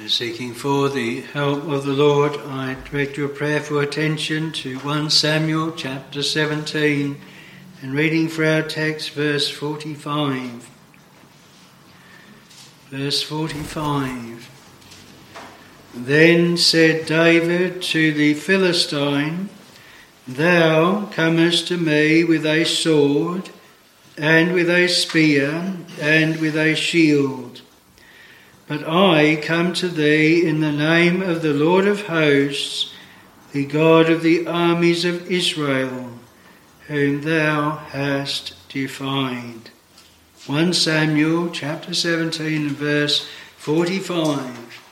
Seeking for the help of the Lord, I direct your prayerful attention to 1 Samuel chapter 17 and reading for our text verse 45. Verse 45. Then said David to the Philistine, Thou comest to me with a sword, and with a spear, and with a shield. But I come to thee in the name of the Lord of hosts, the God of the armies of Israel, whom thou hast defined. 1 Samuel chapter 17 and verse 45.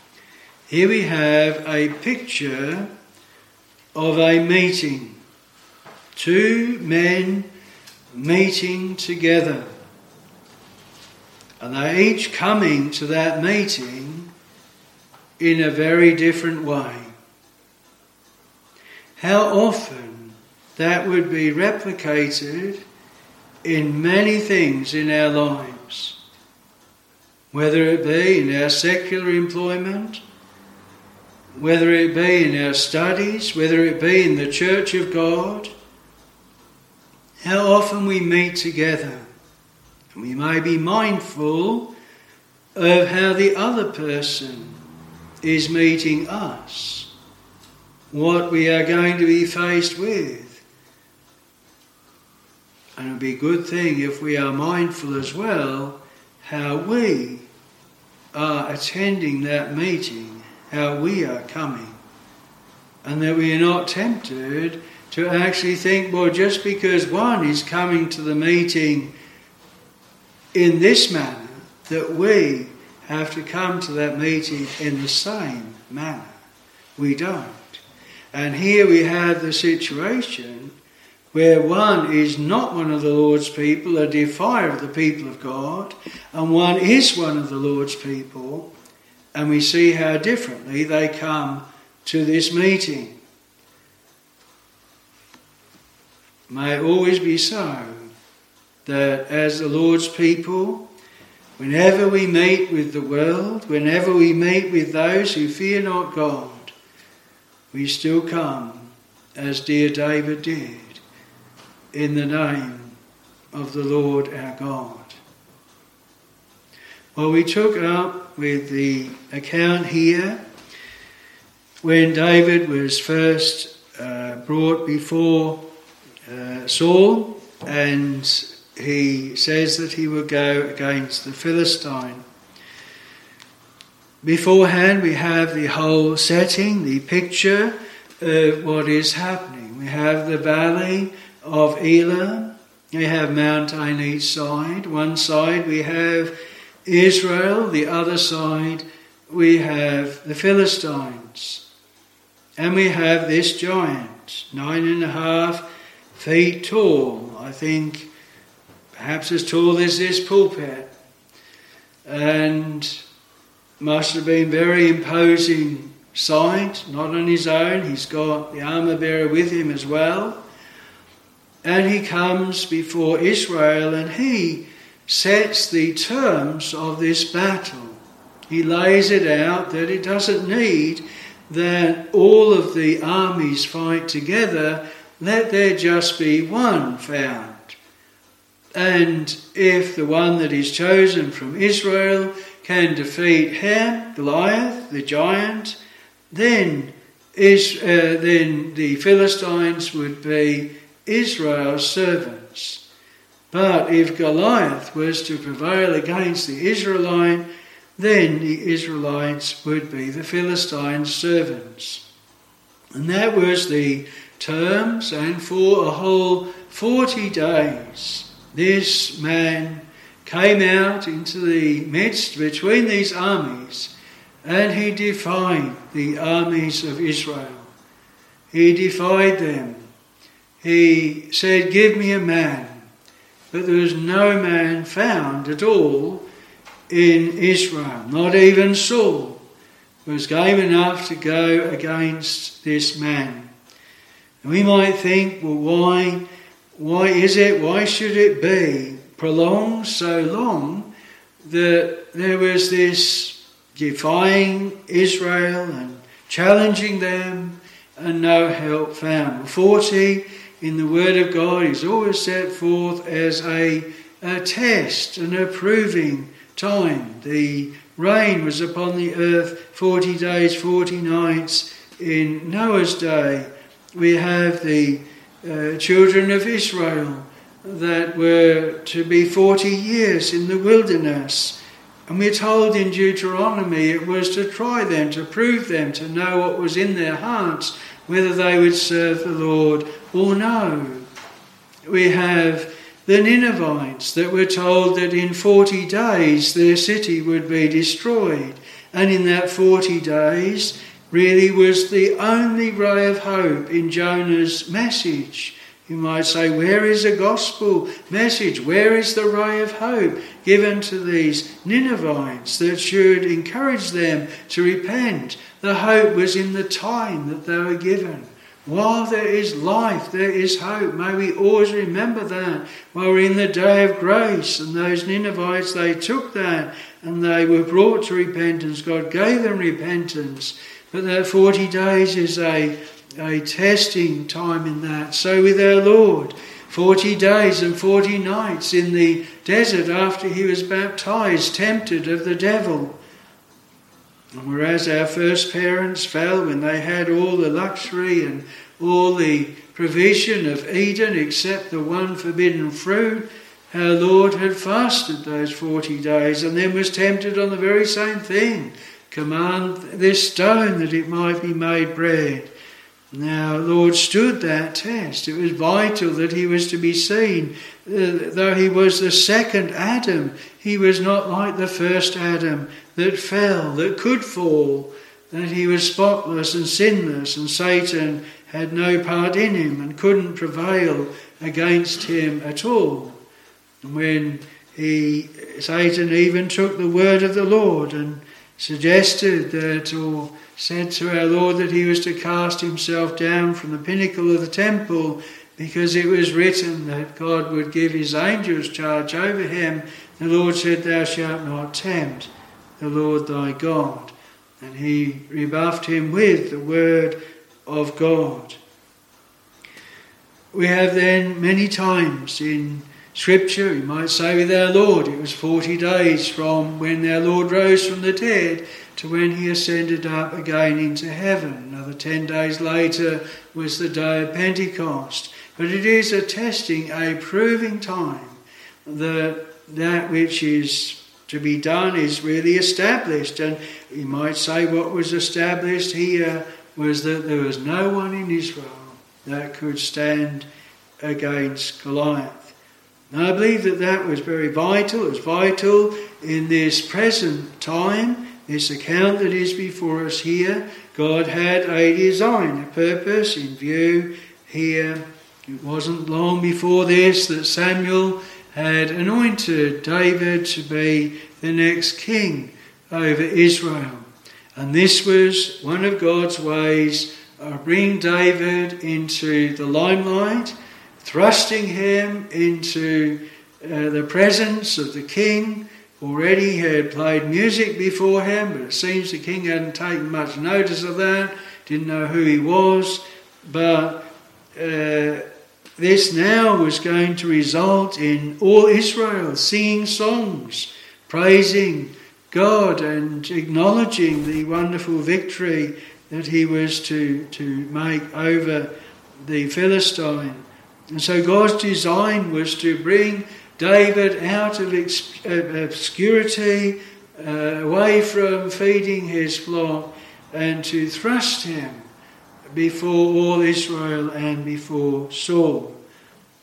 Here we have a picture of a meeting. Two men meeting together. And they're each coming to that meeting in a very different way. How often that would be replicated in many things in our lives, whether it be in our secular employment, whether it be in our studies, whether it be in the church of God. How often we meet together we may be mindful of how the other person is meeting us, what we are going to be faced with. And it would be a good thing if we are mindful as well how we are attending that meeting, how we are coming, and that we are not tempted to actually think, well, just because one is coming to the meeting in this manner that we have to come to that meeting in the same manner. We don't. And here we have the situation where one is not one of the Lord's people, a defier of the people of God, and one is one of the Lord's people, and we see how differently they come to this meeting. May it always be so that as the Lord's people, whenever we meet with the world, whenever we meet with those who fear not God, we still come as dear David did in the name of the Lord our God. Well, we took up with the account here when David was first uh, brought before uh, Saul and he says that he will go against the Philistine. Beforehand, we have the whole setting, the picture of what is happening. We have the valley of Elah, we have Mount on each side. One side we have Israel, the other side we have the Philistines. And we have this giant, nine and a half feet tall, I think perhaps as tall as this pulpit, and must have been very imposing sight, not on his own, he's got the armour bearer with him as well. And he comes before Israel and he sets the terms of this battle. He lays it out that it doesn't need that all of the armies fight together, let there just be one found. And if the one that is chosen from Israel can defeat him, Goliath, the giant, then, is, uh, then the Philistines would be Israel's servants. But if Goliath was to prevail against the Israelite, then the Israelites would be the Philistines' servants. And that was the terms, and for a whole 40 days this man came out into the midst between these armies and he defied the armies of Israel. He defied them. He said, Give me a man. But there was no man found at all in Israel, not even Saul was game enough to go against this man. And we might think, well, why why is it, why should it be prolonged so long that there was this defying Israel and challenging them, and no help found. 40 in the Word of God is always set forth as a, a test, an approving time. The rain was upon the earth 40 days, 40 nights in Noah's day. We have the uh, children of Israel that were to be 40 years in the wilderness. And we're told in Deuteronomy it was to try them, to prove them, to know what was in their hearts, whether they would serve the Lord or no. We have the Ninevites that were told that in 40 days their city would be destroyed. And in that 40 days really was the only ray of hope in Jonah's message. You might say, Where is the gospel message? Where is the ray of hope given to these Ninevites that should encourage them to repent? The hope was in the time that they were given. While there is life, there is hope. May we always remember that. While we're in the day of grace, and those Ninevites, they took that and they were brought to repentance. God gave them repentance. But that 40 days is a a testing time in that. So with our Lord, 40 days and 40 nights in the desert after he was baptized, tempted of the devil. And whereas our first parents fell when they had all the luxury and all the provision of Eden except the one forbidden fruit, our Lord had fasted those 40 days and then was tempted on the very same thing. Command this stone that it might be made bread. Now, Lord stood that test. It was vital that he was to be seen. Uh, though he was the second Adam, he was not like the first Adam that fell, that could fall, that he was spotless and sinless, and Satan had no part in him and couldn't prevail against him at all. And when he, Satan even took the word of the Lord and suggested that, or said to our Lord that he was to cast himself down from the pinnacle of the temple because it was written that God would give his angels charge over him. The Lord said, Thou shalt not tempt the Lord thy God. And he rebuffed him with the word of God. We have then many times in Scripture, we might say with our Lord, it was 40 days from when our Lord rose from the dead to when he ascended up again into heaven. Another 10 days later was the day of Pentecost. But it is a testing, a proving time that that which is to be done is really established. And you might say what was established here was that there was no one in Israel that could stand against Goliath. I believe that that was very vital. It was vital in this present time this account that is before us here, God had a design, a purpose in view here. It wasn't long before this that Samuel had anointed David to be the next king over Israel. And this was one of God's ways of bringing David into the limelight, thrusting him into uh, the presence of the king already he had played music before him, but it seems the king hadn't taken much notice of that, didn't know who he was. But uh, this now was going to result in all Israel singing songs, praising God and acknowledging the wonderful victory that he was to, to make over the Philistine. And so God's design was to bring David out of obscurity, uh, away from feeding his flock, and to thrust him before all Israel and before Saul.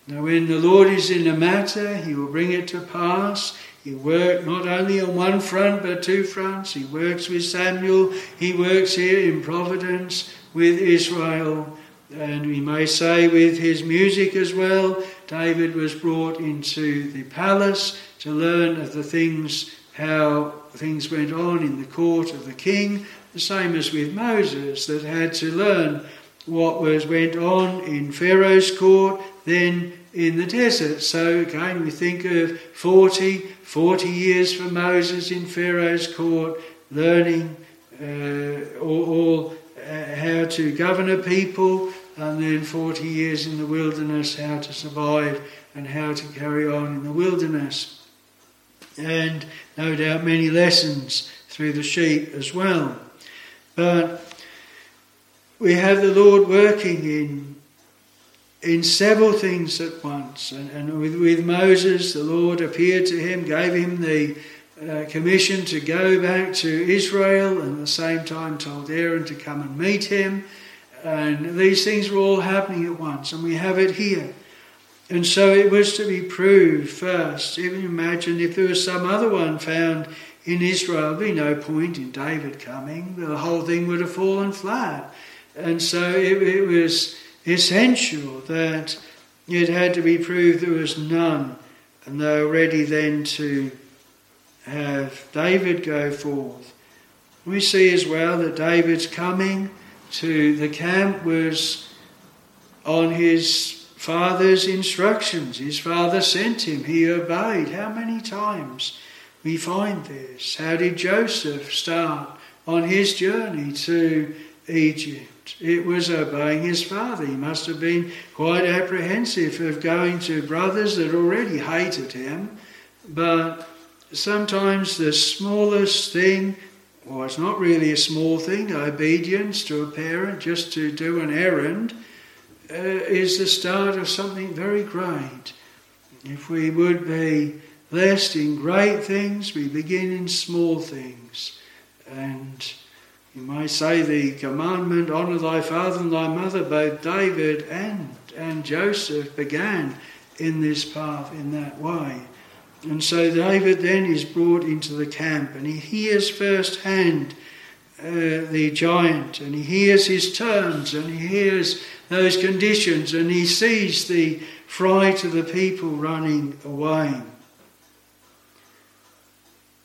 Now, when the Lord is in a matter, he will bring it to pass. He works not only on one front but two fronts. He works with Samuel, he works here in providence with Israel, and we may say with his music as well, David was brought into the palace to learn of the things, how things went on in the court of the king, the same as with Moses, that had to learn what was went on in Pharaoh's court, then in the desert. So again, we think of 40, 40 years for Moses in Pharaoh's court, learning uh, all, all uh, how to govern a people, and then 40 years in the wilderness, how to survive and how to carry on in the wilderness. And no doubt many lessons through the sheep as well. But we have the Lord working in in several things at once. And, and with, with, Moses, the Lord appeared to him, gave him the uh, commission to go back to Israel, and at the same time told Aaron to come and meet him. And these things were all happening at once, and we have it here. And so it was to be proved first. Even imagine if there was some other one found in Israel, there'd be no point in David coming. The whole thing would have fallen flat. And so it, it was essential that it had to be proved there was none, and they were ready then to have David go forth. We see as well that David's coming to the camp was on his father's instructions. His father sent him, he obeyed. How many times we find this? How did Joseph start on his journey to Egypt? It was obeying his father. He must have been quite apprehensive of going to brothers that already hated him. But sometimes the smallest thing, or it's not really a small thing, obedience to a parent just to do an errand, uh, is the start of something very great. If we would be blessed in great things, we begin in small things. And you might say the commandment, honour thy father and thy mother, both David and, and Joseph began in this path, in that way. And so David then is brought into the camp and he hears firsthand uh, the giant and he hears his terms and he hears those conditions and he sees the fright of the people running away.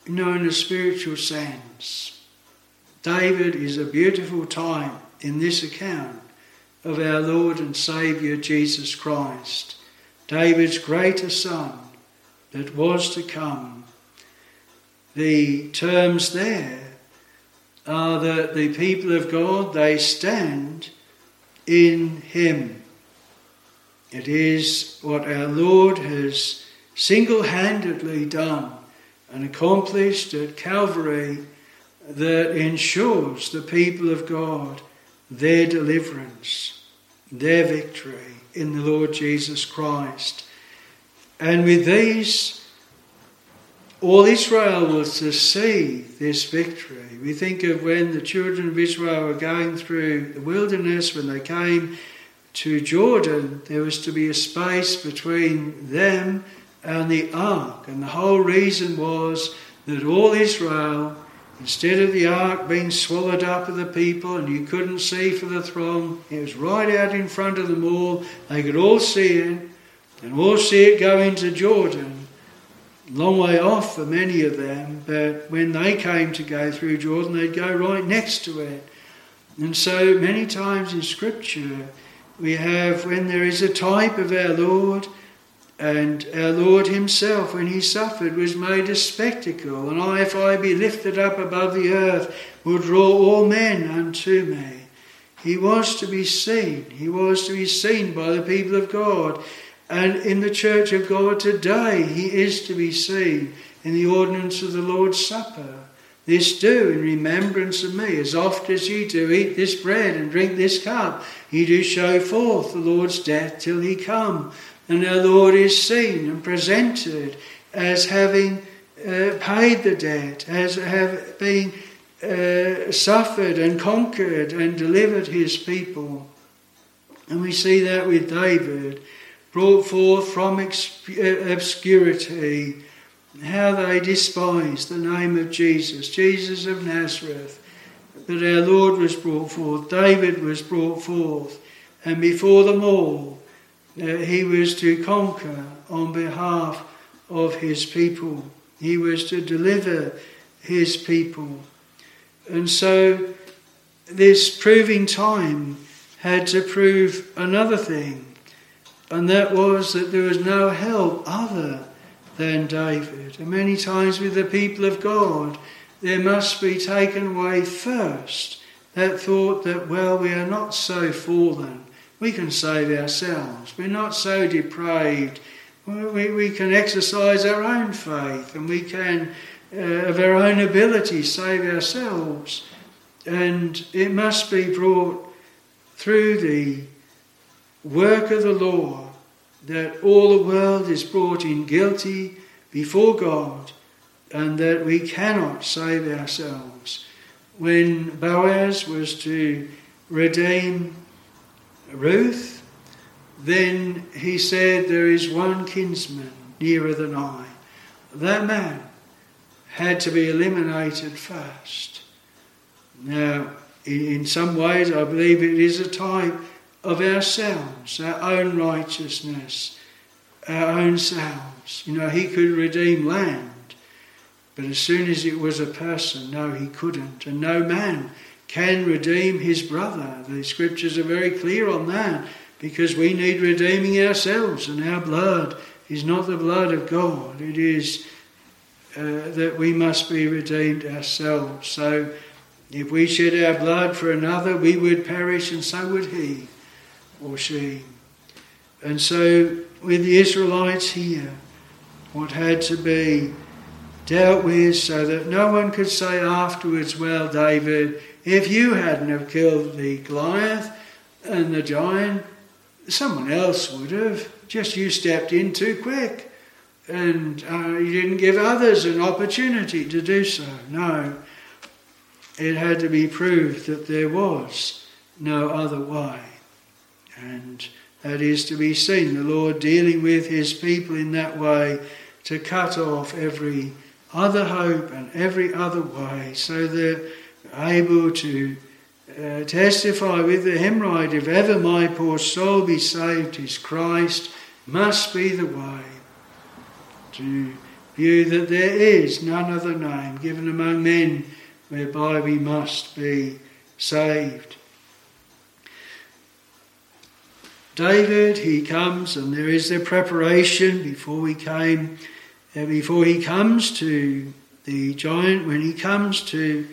You know, in a spiritual sense, David is a beautiful type in this account of our Lord and Saviour Jesus Christ, David's greater son that was to come. The terms there are that the people of God, they stand in Him. It is what our Lord has single handedly done and accomplished at Calvary that ensures the people of God their deliverance, their victory in the Lord Jesus Christ. And with these, all Israel was to see this victory. We think of when the children of Israel were going through the wilderness, when they came to Jordan, there was to be a space between them and the ark. And the whole reason was that all Israel Instead of the ark being swallowed up of the people and you couldn't see for the throng, it was right out in front of them all. They could all see it and we'll see it go into Jordan. Long way off for many of them, but when they came to go through Jordan, they'd go right next to it. And so many times in Scripture, we have when there is a type of our Lord and our Lord Himself, when He suffered, was made a spectacle. And I, if I be lifted up above the earth, will draw all men unto me. He was to be seen. He was to be seen by the people of God. And in the church of God today, He is to be seen in the ordinance of the Lord's Supper. This do in remembrance of me. As oft as ye do eat this bread and drink this cup, ye do show forth the Lord's death till he come. And our Lord is seen and presented as having uh, paid the debt, as having uh, suffered and conquered and delivered his people. And we see that with David, brought forth from uh, obscurity, how they despised the name of Jesus, Jesus of Nazareth. But our Lord was brought forth, David was brought forth, and before them all, uh, he was to conquer on behalf of his people. He was to deliver his people. And so this proving time had to prove another thing, and that was that there was no help other than David. And many times with the people of God, there must be taken away first that thought that, well, we are not so fallen. We can save ourselves. We're not so depraved. We, we can exercise our own faith and we can, uh, of our own ability, save ourselves. And it must be brought through the work of the law that all the world is brought in guilty before God and that we cannot save ourselves. When Boaz was to redeem Ruth, then he said, There is one kinsman nearer than I. That man had to be eliminated first. Now, in some ways, I believe it is a type of ourselves, our own righteousness, our own selves. You know, he could redeem land, but as soon as it was a person, no, he couldn't. And no man can redeem his brother. The scriptures are very clear on that because we need redeeming ourselves, and our blood is not the blood of God. It is uh, that we must be redeemed ourselves. So if we shed our blood for another, we would perish, and so would he or she. And so, with the Israelites here, what had to be dealt with so that no one could say afterwards, Well, David, if you hadn't have killed the Goliath and the giant, someone else would have. Just you stepped in too quick and uh, you didn't give others an opportunity to do so. No, it had to be proved that there was no other way. And that is to be seen, the Lord dealing with his people in that way to cut off every other hope and every other way so they're able to uh, testify with the hymn if ever my poor soul be saved, his Christ must be the way. To view that there is none other name given among men whereby we must be saved. David, he comes, and there is the preparation before he came, uh, before he comes to the giant. When he comes to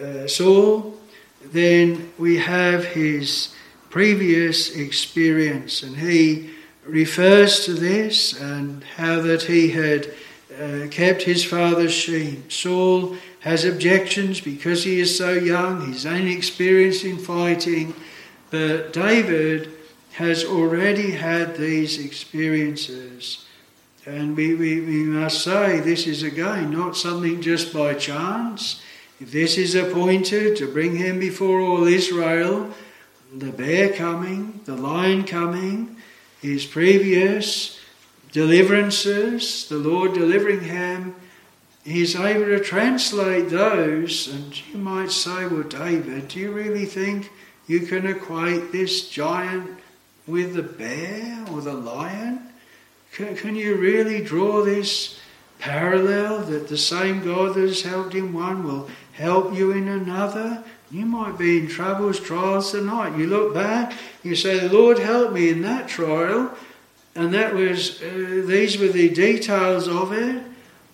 uh, Saul, then we have his previous experience, and he refers to this and how that he had uh, kept his father's sheep. Saul has objections because he is so young, he's only experienced in fighting, but David has already had these experiences. And we, we, we must say this is again not something just by chance. If this is appointed to bring him before all Israel, the bear coming, the lion coming, his previous deliverances, the Lord delivering him, he's able to translate those. And you might say, Well, David, do you really think you can equate this giant with the bear or the lion? Can, can you really draw this parallel that the same God that has helped in one will help you in another? You might be in troubles, trials tonight. You look back, you say, The Lord helped me in that trial, and that was, uh, these were the details of it.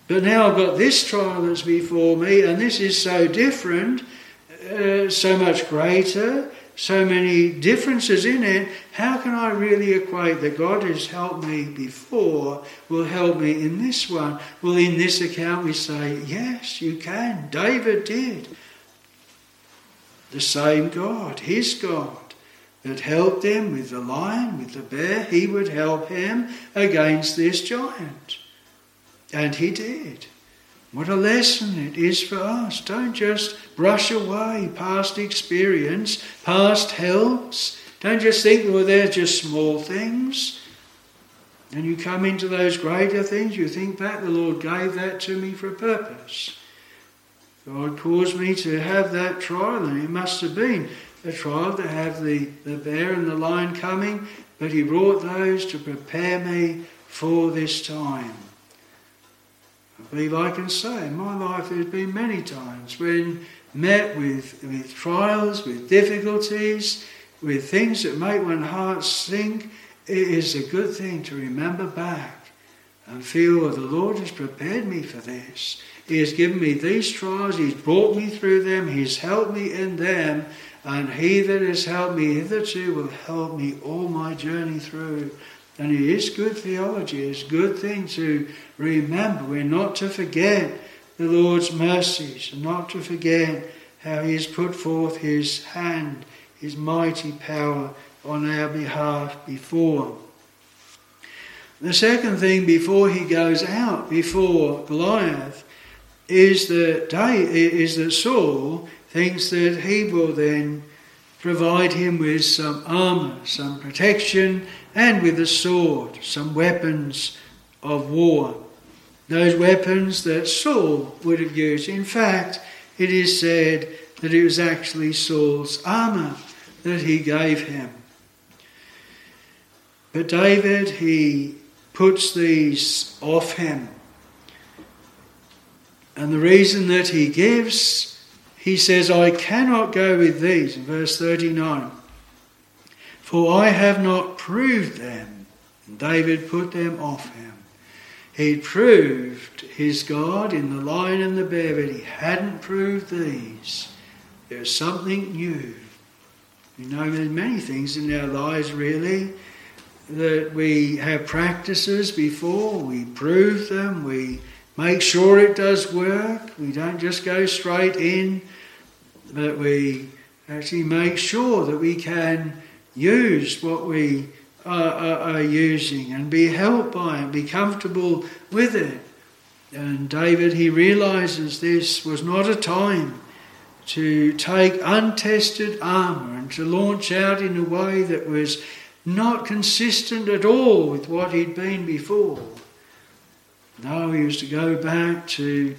But now I've got this trial that's before me, and this is so different, uh, so much greater so many differences in it, how can I really equate that God has helped me before will help me in this one? Well, in this account, we say, yes, you can. David did. The same God, his God, that helped him with the lion, with the bear, he would help him against this giant. And he did. What a lesson it is for us. Don't just brush away past experience, past helps. Don't just think, well, they're just small things. And you come into those greater things, you think back, the Lord gave that to me for a purpose. God caused me to have that trial, and it must have been a trial to have the, the bear and the lion coming, but He brought those to prepare me for this time. I believe I can say my life there's been many times when met with, with trials, with difficulties, with things that make one's heart sink, it is a good thing to remember back and feel well, the Lord has prepared me for this. He has given me these trials, He's brought me through them, He's helped me in them, and He that has helped me hitherto will help me all my journey through. And it is good theology, it's a good thing to remember. We're not to forget the Lord's mercies, and not to forget how He has put forth His hand, His mighty power on our behalf before. The second thing before he goes out before Goliath is that, is that Saul thinks that he will then provide him with some armour, some protection, and with a sword, some weapons of war. Those weapons that Saul would have used. In fact, it is said that it was actually Saul's armour that he gave him. But David, he puts these off him. And the reason that he gives, he says, I cannot go with these, in verse 39. For I have not proved them. And David put them off him. He proved his God in the lion and the bear, but he hadn't proved these. There's something new. You know, there's many things in our lives, really, that we have practices before, we prove them, we make sure it does work, we don't just go straight in, but we actually make sure that we can use what we are, are, are using and be helped by it, be comfortable with it. And David, he realizes this was not a time to take untested armour and to launch out in a way that was not consistent at all with what he'd been before. No, he was to go back to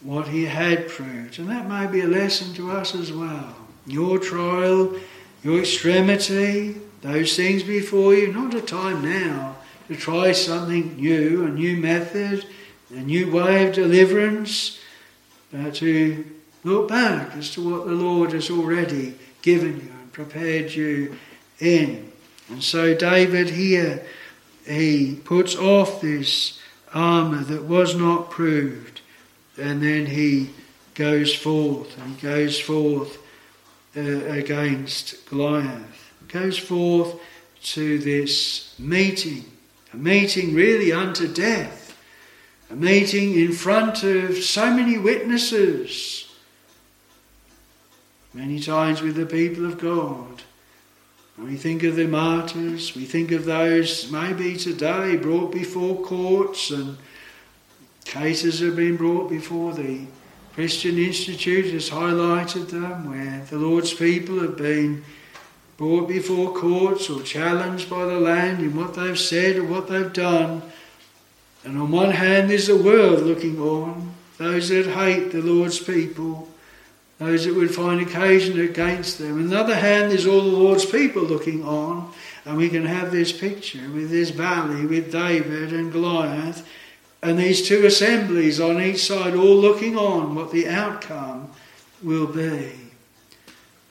what he had proved. And that may be a lesson to us as well. Your trial, your extremity, those things before you, not a time now to try something new, a new method, a new way of deliverance, but to look back as to what the Lord has already given you and prepared you in. And so David here, he puts off this armour that was not proved, and then he goes forth, and he goes forth uh, against Goliath. Goes forth to this meeting, a meeting really unto death, a meeting in front of so many witnesses, many times with the people of God. We think of the martyrs, we think of those maybe today brought before courts, and cases have been brought before the Christian Institute has highlighted them, where the Lord's people have been brought before courts or challenged by the land in what they've said or what they've done. And on one hand, there's the world looking on, those that hate the Lord's people those that would find occasion against them. On the other hand, there's all the Lord's people looking on, and we can have this picture with this valley, with David and Goliath, and these two assemblies on each side, all looking on what the outcome will be.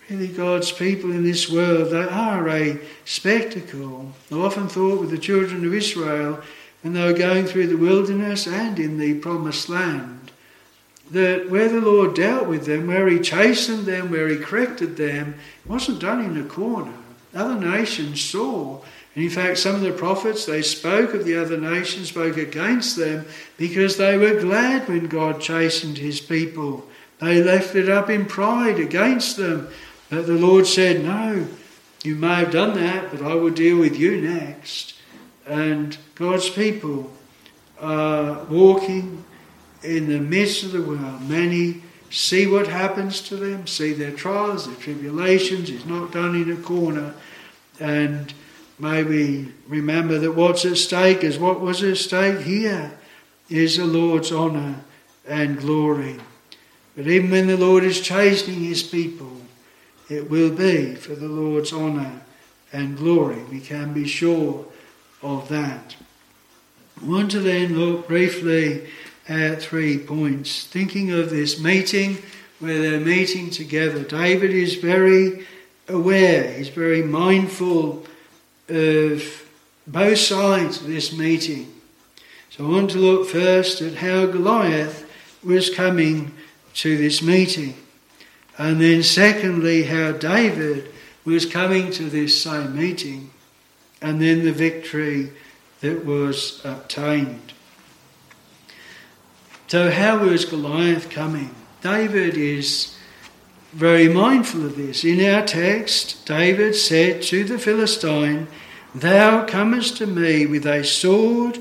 Really, God's people in this world, they are a spectacle. I often thought with the children of Israel when they were going through the wilderness and in the promised land that where the Lord dealt with them, where He chastened them, where He corrected them, it wasn't done in a corner. Other nations saw. And in fact, some of the prophets, they spoke of the other nations, spoke against them, because they were glad when God chastened His people. They left it up in pride against them. But the Lord said, No, you may have done that, but I will deal with you next. And God's people are walking in the midst of the world, many see what happens to them, see their trials, their tribulations. It's not done in a corner. And maybe remember that what's at stake is what was at stake here is the Lord's honour and glory. But even when the Lord is chastening his people, it will be for the Lord's honour and glory. We can be sure of that. I want to then look briefly at three points. Thinking of this meeting where they're meeting together, David is very aware, he's very mindful of both sides of this meeting. So I want to look first at how Goliath was coming to this meeting. And then, secondly, how David was coming to this same meeting. And then the victory that was obtained. So, how is Goliath coming? David is very mindful of this. In our text, David said to the Philistine, Thou comest to me with a sword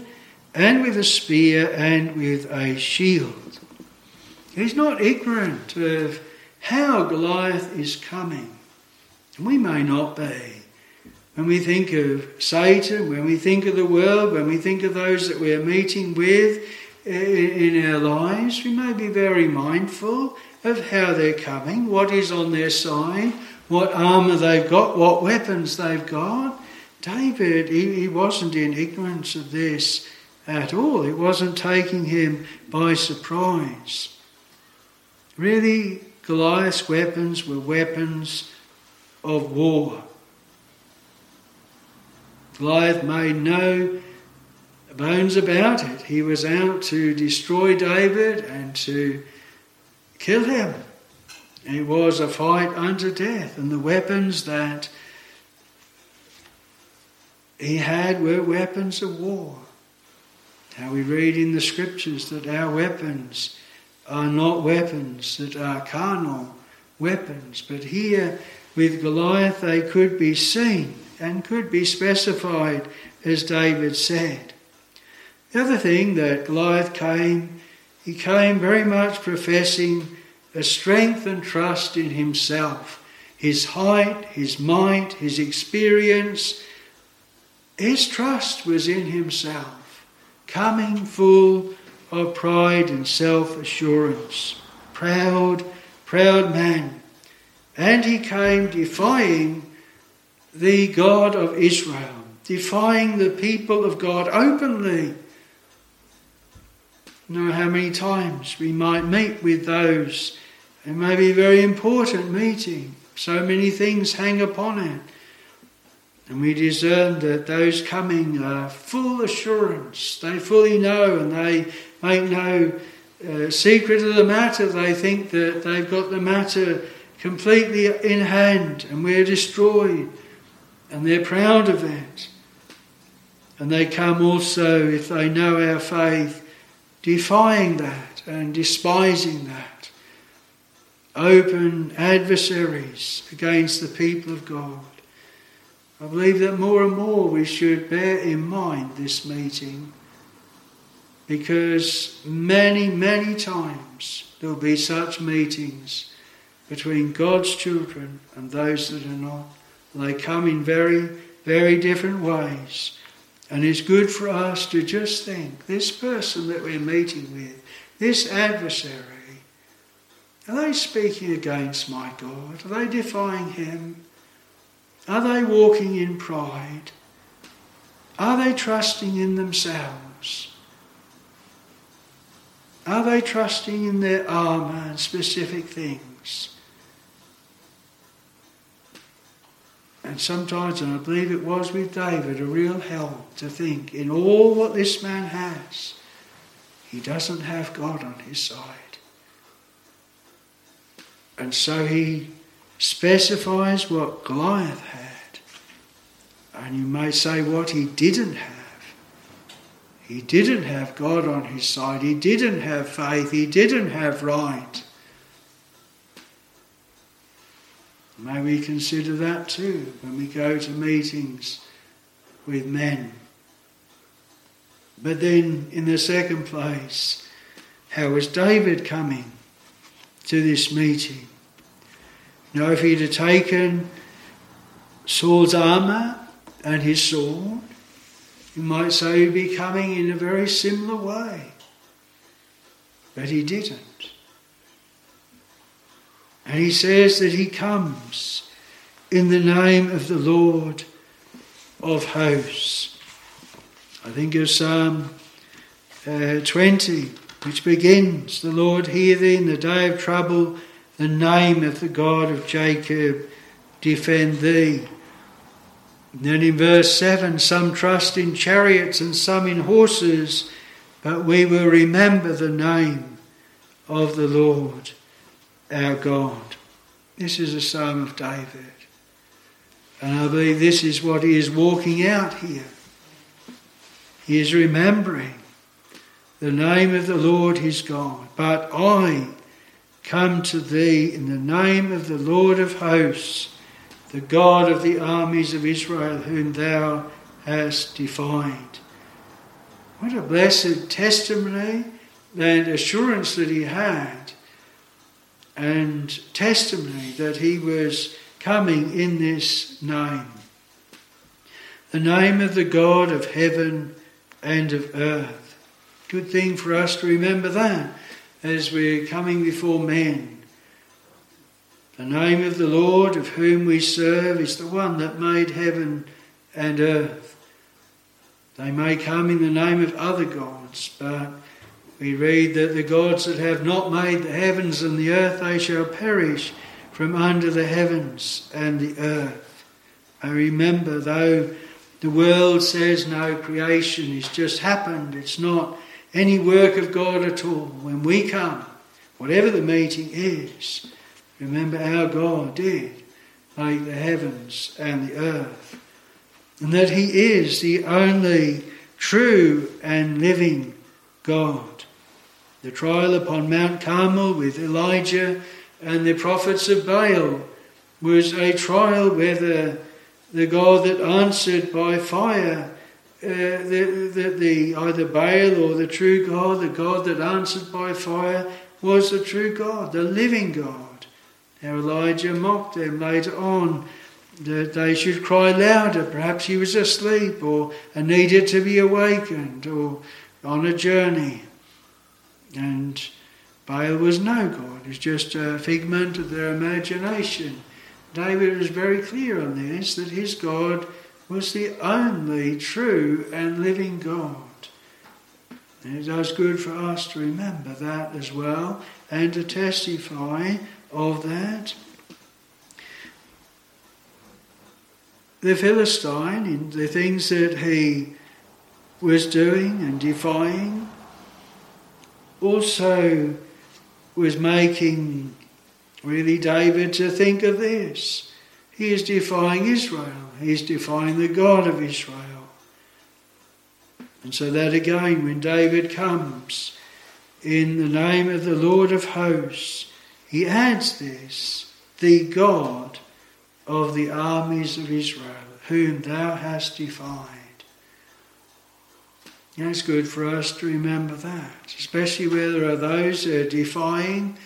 and with a spear and with a shield. He's not ignorant of how Goliath is coming. We may not be. When we think of Satan, when we think of the world, when we think of those that we're meeting with in our lives, we may be very mindful of how they're coming, what is on their side, what armour they've got, what weapons they've got. David, he, he wasn't in ignorance of this at all. It wasn't taking him by surprise. Really, Goliath's weapons were weapons of war. Goliath made no bones about it. He was out to destroy David and to kill him. It was a fight unto death, and the weapons that he had were weapons of war. How we read in the scriptures that our weapons are not weapons that are carnal weapons, but here with Goliath they could be seen and could be specified as David said. The other thing that Goliath came, he came very much professing a strength and trust in himself, his height, his might, his experience. His trust was in himself coming full of pride and self assurance. Proud, proud man. And he came defying the God of Israel, defying the people of God openly. Know how many times we might meet with those. It may be a very important meeting. So many things hang upon it. And we discern that those coming are full assurance. They fully know and they make no uh, secret of the matter. They think that they've got the matter completely in hand and we're destroyed. And they're proud of that. And they come also, if they know our faith, defying that and despising that. Open adversaries against the people of God. I believe that more and more we should bear in mind this meeting because many, many times there will be such meetings between God's children and those that are not. They come in very, very different ways. And it's good for us to just think this person that we're meeting with, this adversary, are they speaking against my God? Are they defying him? Are they walking in pride? Are they trusting in themselves? Are they trusting in their armour and specific things? And sometimes, and I believe it was with David, a real help to think in all what this man has, he doesn't have God on his side. And so he specifies what Goliath had. And you may say what he didn't have. He didn't have God on his side. He didn't have faith. He didn't have right. May we consider that too when we go to meetings with men. But then, in the second place, how was David coming to this meeting? Know, if he'd have taken Saul's armour and his sword, you might say he'd be coming in a very similar way. But he didn't. And he says that he comes in the name of the Lord of hosts. I think of Psalm uh, 20, which begins The Lord hear thee in the day of trouble the name of the God of Jacob defend thee. And then in verse 7, some trust in chariots and some in horses, but we will remember the name of the Lord our God. This is a psalm of David. And I believe this is what he is walking out here. He is remembering the name of the Lord his God. But I come to thee in the name of the Lord of hosts, the God of the armies of Israel, whom thou hast defied. What a blessed testimony and assurance that he had, and testimony that he was coming in this name. The name of the God of heaven and of earth. Good thing for us to remember that as we're coming before men. The name of the Lord of whom we serve is the one that made heaven and earth. They may come in the name of other gods, but we read that the gods that have not made the heavens and the earth, they shall perish from under the heavens and the earth. I remember, though the world says no, creation has just happened, it's not any work of God at all. When we come, whatever the meeting is, remember our God did make the heavens and the earth, and that He is the only true and living God. The trial upon Mount Carmel with Elijah and the prophets of Baal was a trial whether the God that answered by fire uh, the, the, the, either Baal or the true God, the God that answered by fire, was the true God, the living God. Now Elijah mocked them later on that they should cry louder. Perhaps he was asleep or needed to be awakened or on a journey. And Baal was no God, it was just a figment of their imagination. David was very clear on this that his God was the only true and living God. And it does good for us to remember that as well and to testify of that. The Philistine, in the things that he was doing and defying, also was making really David to think of this. He is defying Israel. He is defying the God of Israel. And so that again, when David comes in the name of the Lord of hosts, he adds this the God of the armies of Israel, whom thou hast defied. And it's good for us to remember that, especially where there are those who are defying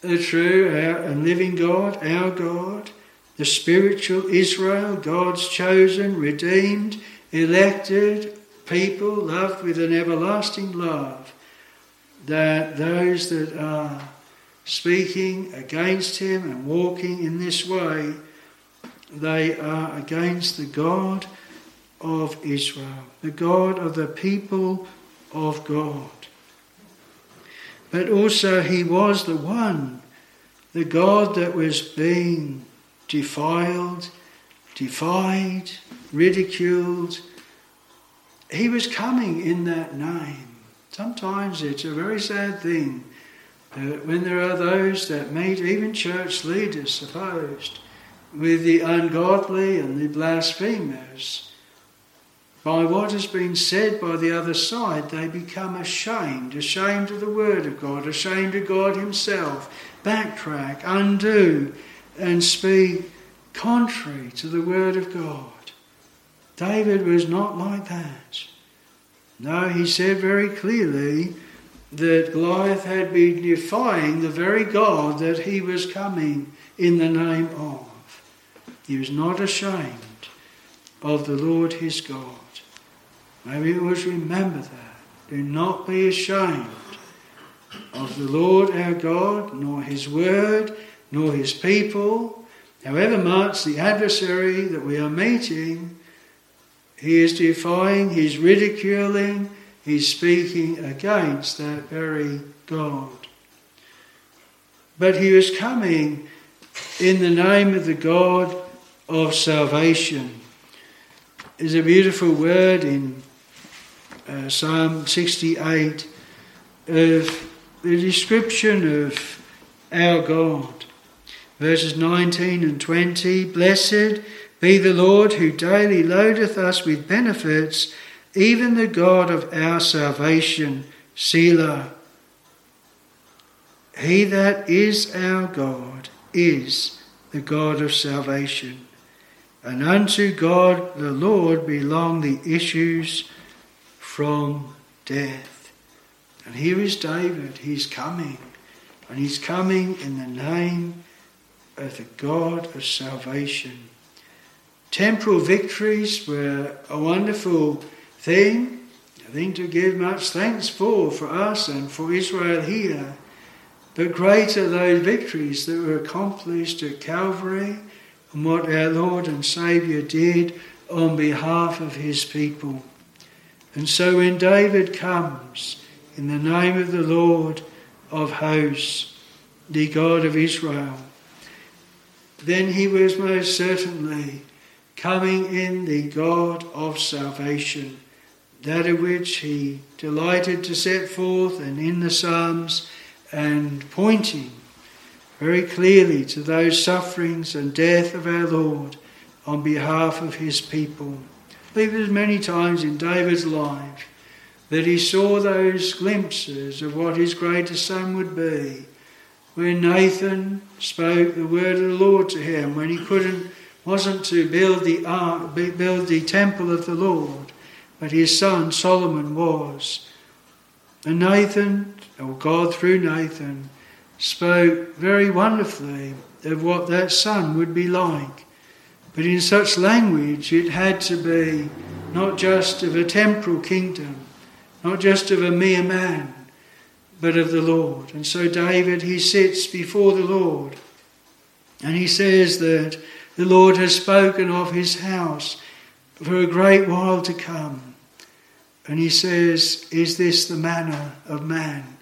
the true and living God, our God, the spiritual Israel, God's chosen, redeemed, elected people, loved with an everlasting love, that those that are speaking against Him and walking in this way, they are against the God of Israel, the God of the people of God. But also, He was the one, the God that was being defiled, defied, ridiculed. He was coming in that name. Sometimes it's a very sad thing that when there are those that meet, even church leaders supposed, with the ungodly and the blasphemers, by what has been said by the other side, they become ashamed, ashamed of the Word of God, ashamed of God Himself, backtrack, undo, and speak contrary to the Word of God. David was not like that. No, he said very clearly that Goliath had been defying the very God that he was coming in the name of. He was not ashamed of the Lord his God. Maybe we always remember that. Do not be ashamed of the Lord our God, nor his word, nor his people, however much the adversary that we are meeting, he is defying, he's ridiculing, he's speaking against that very God. But he was coming in the name of the God of salvation. There's a beautiful word in uh, Psalm 68 of the description of our God. Verses 19 and 20 Blessed be the Lord who daily loadeth us with benefits, even the God of our salvation. Selah. He that is our God is the God of salvation. And unto God the Lord belong the issues from death. And here is David, he's coming. And he's coming in the name of the God of salvation. Temporal victories were a wonderful thing, a thing to give much thanks for, for us and for Israel here. But great are those victories that were accomplished at Calvary and what our Lord and Saviour did on behalf of his people. And so when David comes in the name of the Lord of hosts, the God of Israel, then he was most certainly coming in the God of salvation, that of which he delighted to set forth and in the Psalms and pointing very clearly to those sufferings and death of our Lord on behalf of his people. There's many times in David's life that he saw those glimpses of what his greatest son would be. When Nathan spoke the word of the Lord to him, when he couldn't, wasn't to build the ark, build the temple of the Lord, but his son Solomon was. And Nathan, or God through Nathan, spoke very wonderfully of what that son would be like. But in such language, it had to be not just of a temporal kingdom, not just of a mere man, but of the Lord. And so David, he sits before the Lord and he says that the Lord has spoken of his house for a great while to come. And he says, Is this the manner of man?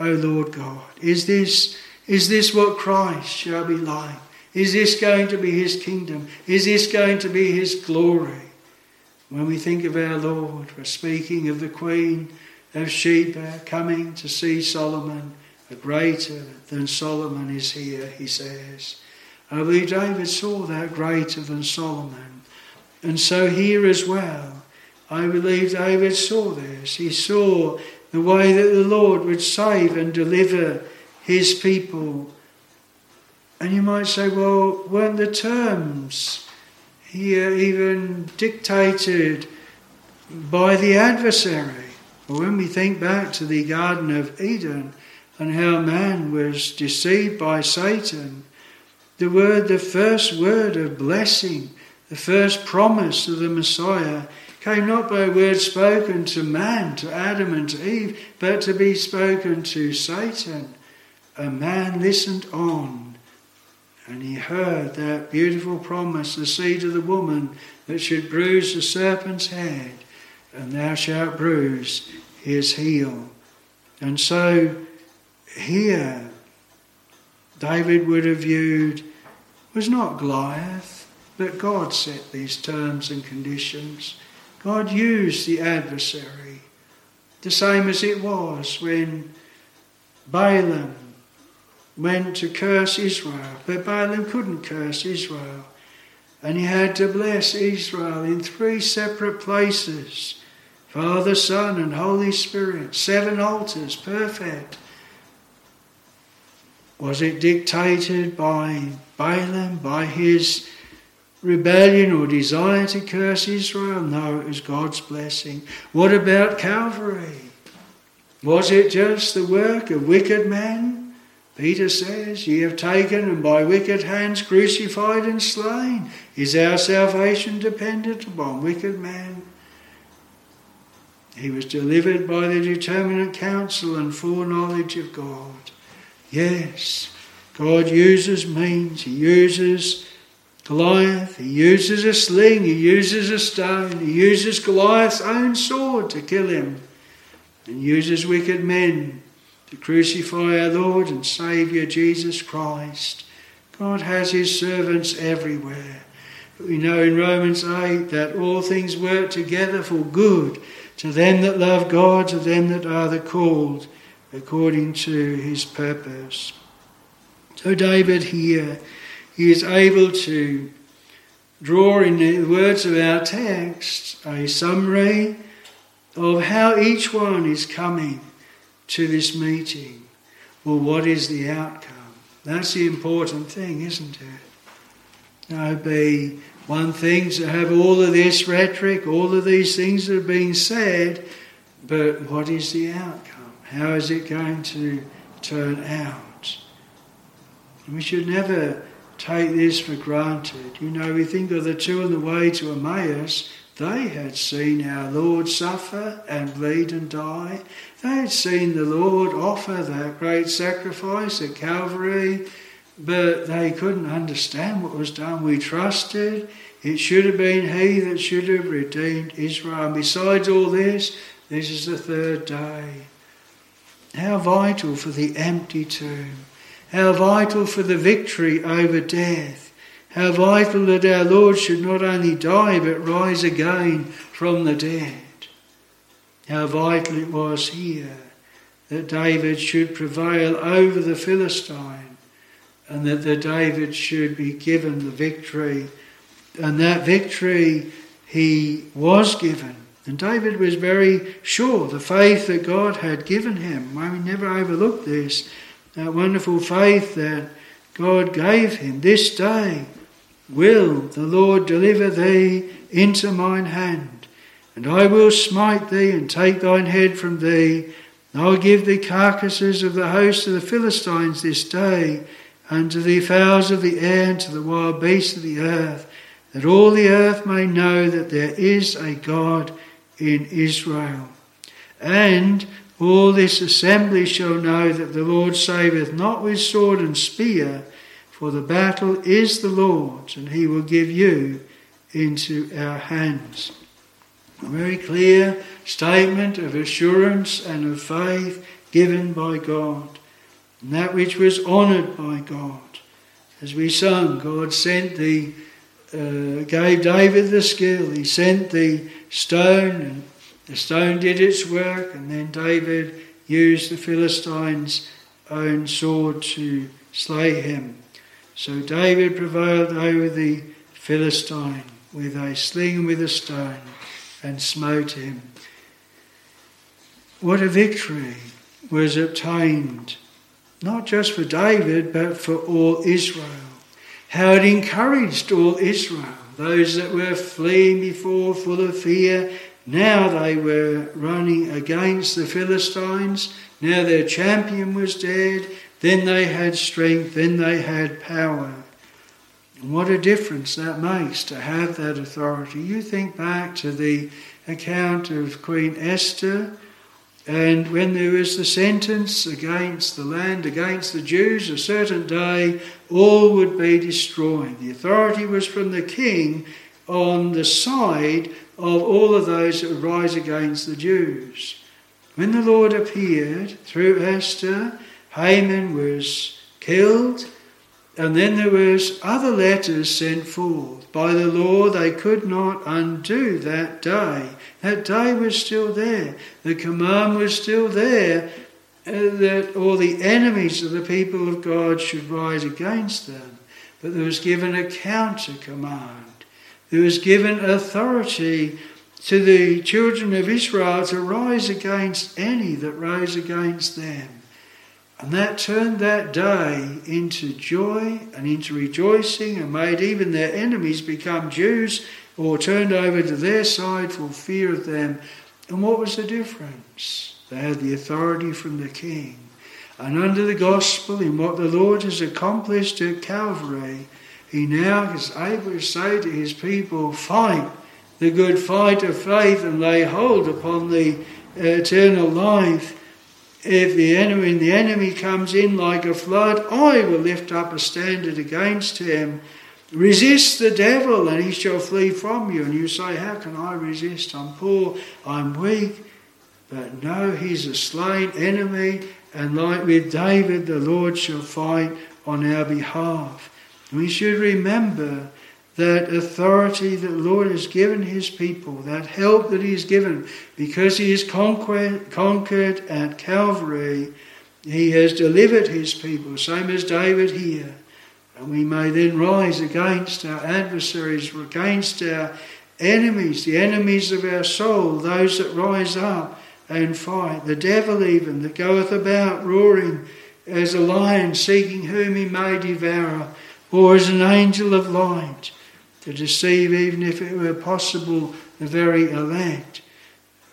O Lord God? Is this, is this what Christ shall be like? Is this going to be his kingdom? Is this going to be his glory? When we think of our Lord, we're speaking of the Queen of Sheba coming to see Solomon. A greater than Solomon is here, he says. I believe David saw that greater than Solomon. And so here as well, I believe David saw this. He saw the way that the Lord would save and deliver his people. And you might say, well, weren't the terms here even dictated by the adversary? Well, when we think back to the Garden of Eden and how man was deceived by Satan, the word, the first word of blessing, the first promise of the Messiah came not by words spoken to man, to Adam and to Eve, but to be spoken to Satan. A man listened on, and he heard that beautiful promise, the seed of the woman that should bruise the serpent's head, and thou shalt bruise his heel. And so here, David would have viewed was not Goliath, but God set these terms and conditions. God used the adversary, the same as it was when Balaam went to curse Israel, but Balaam couldn't curse Israel. And he had to bless Israel in three separate places Father, Son, and Holy Spirit. Seven altars, perfect. Was it dictated by Balaam, by his rebellion or desire to curse Israel? No, it was God's blessing. What about Calvary? Was it just the work of wicked men? Peter says, Ye have taken and by wicked hands crucified and slain. Is our salvation dependent upon wicked men? He was delivered by the determinate counsel and foreknowledge of God. Yes, God uses means, He uses Goliath, he uses a sling, he uses a stone, he uses Goliath's own sword to kill him, and uses wicked men to crucify our Lord and Saviour Jesus Christ. God has his servants everywhere. But we know in Romans 8 that all things work together for good to them that love God, to them that are the called according to his purpose. So, David here, he is able to draw in the words of our text a summary of how each one is coming to this meeting. Well, what is the outcome? That's the important thing, isn't it? Now, be one thing to have all of this rhetoric, all of these things that are being said, but what is the outcome? How is it going to turn out? And we should never take this for granted. You know, we think of the two on the way to Emmaus. They had seen our Lord suffer and bleed and die. They had seen the Lord offer that great sacrifice at Calvary, but they couldn't understand what was done. We trusted it should have been He that should have redeemed Israel. And besides all this, this is the third day. How vital for the empty tomb. How vital for the victory over death. How vital that our Lord should not only die but rise again from the dead. How vital it was here that David should prevail over the Philistine and that the David should be given the victory. And that victory he was given. And David was very sure the faith that God had given him. I mean, never overlook this. That wonderful faith that God gave him. This day will the Lord deliver thee into mine hand, and I will smite thee and take thine head from thee. And I will give thee carcasses of the host of the Philistines this day, unto the fowls of the air, and to the wild beasts of the earth, that all the earth may know that there is a God in Israel. And all this assembly shall know that the Lord saveth not with sword and spear, for the battle is the Lord's, and he will give you into our hands. A very clear statement of assurance and of faith given by God, and that which was honoured by God. As we sung, God sent the, uh, gave David the skill. He sent the stone, and the stone did its work, and then David used the Philistines' own sword to slay him. So David prevailed over the Philistine with a sling and with a stone and smote him. What a victory was obtained, not just for David, but for all Israel. How it encouraged all Israel those that were fleeing before, full of fear, now they were running against the Philistines. Now their champion was dead. Then they had strength. Then they had power. What a difference that makes to have that authority. You think back to the account of Queen Esther and when there was the sentence against the land, against the Jews, a certain day, all would be destroyed. The authority was from the king on the side of all of those that would rise against the Jews. When the Lord appeared through Esther, Haman was killed, and then there was other letters sent forth. By the law they could not undo that day. That day was still there. The command was still there uh, that all the enemies of the people of God should rise against them. But there was given a counter command. There was given authority to the children of Israel to rise against any that rose against them. And that turned that day into joy and into rejoicing and made even their enemies become Jews or turned over to their side for fear of them. And what was the difference? They had the authority from the king. And under the gospel, in what the Lord has accomplished at Calvary, he now is able to say to his people, Fight the good fight of faith and lay hold upon the uh, eternal life if the enemy, the enemy comes in like a flood, I will lift up a standard against him. Resist the devil, and he shall flee from you. And you say, How can I resist? I'm poor, I'm weak. But no, he's a slain enemy, and like with David, the Lord shall fight on our behalf. We should remember that authority that the Lord has given his people, that help that he has given, because he has conquered, conquered at Calvary, he has delivered his people, same as David here. And we may then rise against our adversaries, against our enemies, the enemies of our soul, those that rise up and fight, the devil even that goeth about roaring as a lion seeking whom he may devour, or as an angel of light to deceive, even if it were possible, the very elect.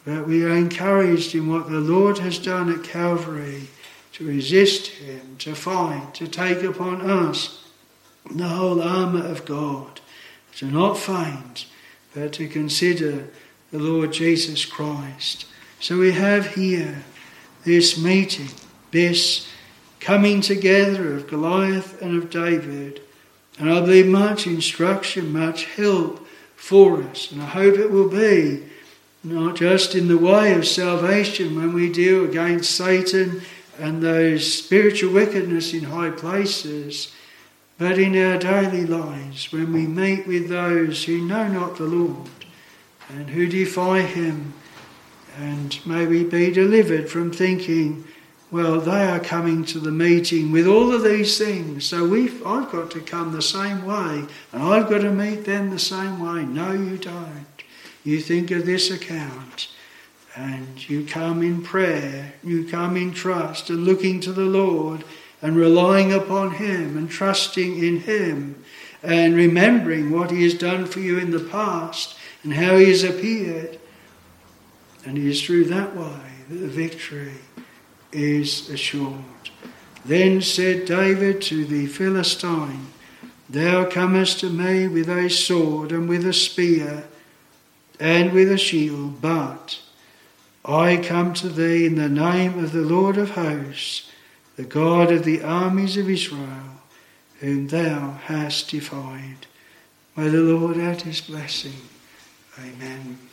But we are encouraged in what the Lord has done at Calvary to resist Him, to fight, to take upon us the whole armour of God, to not faint, but to consider the Lord Jesus Christ. So we have here this meeting, this coming together of Goliath and of David and I believe much instruction, much help for us. And I hope it will be not just in the way of salvation when we deal against Satan and those spiritual wickedness in high places, but in our daily lives when we meet with those who know not the Lord and who defy Him, and may we be delivered from thinking well, they are coming to the meeting with all of these things, so we've, I've got to come the same way, and I've got to meet them the same way. No, you don't. You think of this account, and you come in prayer, you come in trust, and looking to the Lord, and relying upon Him, and trusting in Him, and remembering what He has done for you in the past, and how He has appeared. And it is through that way that the victory is assured. Then said David to the Philistine, Thou comest to me with a sword and with a spear and with a shield, but I come to thee in the name of the Lord of hosts, the God of the armies of Israel, whom thou hast defied. May the Lord add his blessing. Amen.